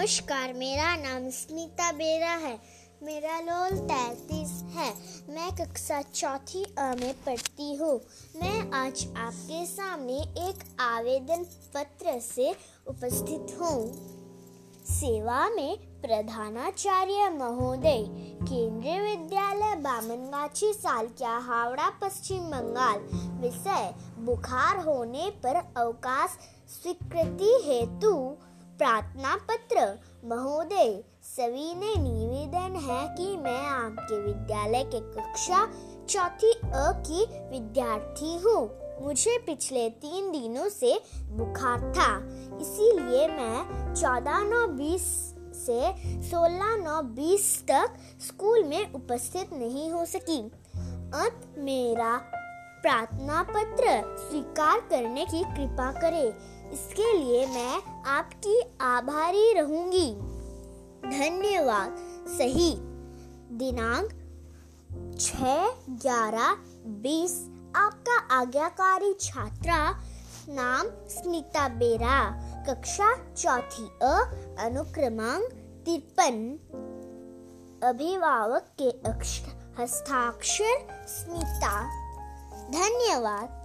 नमस्कार, मेरा नाम स्मिता बेरा है। मेरा रोल तैतीस है। मैं कक्षा चौथी अ में पढ़ती हूँ। मैं आज आपके सामने एक आवेदन पत्र से उपस्थित हूँ। सेवा में प्रधानाचार्य महोदय, केंद्रीय विद्यालय बामनगाछी सालकिया हावड़ा, पश्चिम बंगाल। विषय, बुखार होने पर अवकाश, स्वीकृति हेतु प्रार्थना पत्र। महोदय सभी ने निवेदन है कि मैं आपके विद्यालय के कक्षा चौथी अ की विद्यार्थी हूँ। मुझे पिछले तीन दिनों से बुखार था, इसीलिए मैं चौदह नौ बीस से सोलह नौ बीस तक स्कूल में उपस्थित नहीं हो सकी। अंत मेरा प्रार्थना पत्र स्वीकार करने की कृपा करें। इसके लिए मैं आपकी आभारी रहूँगी। धन्यवाद। सही। दिनांक छ ग्यारह बीस। आपका आज्ञाकारी छात्रा नाम स्मिता बेरा। कक्षा चौथी अ, अनुक्रमांक तिरपन। अभिभावक के हस्ताक्षर स्मिता। धन्यवाद।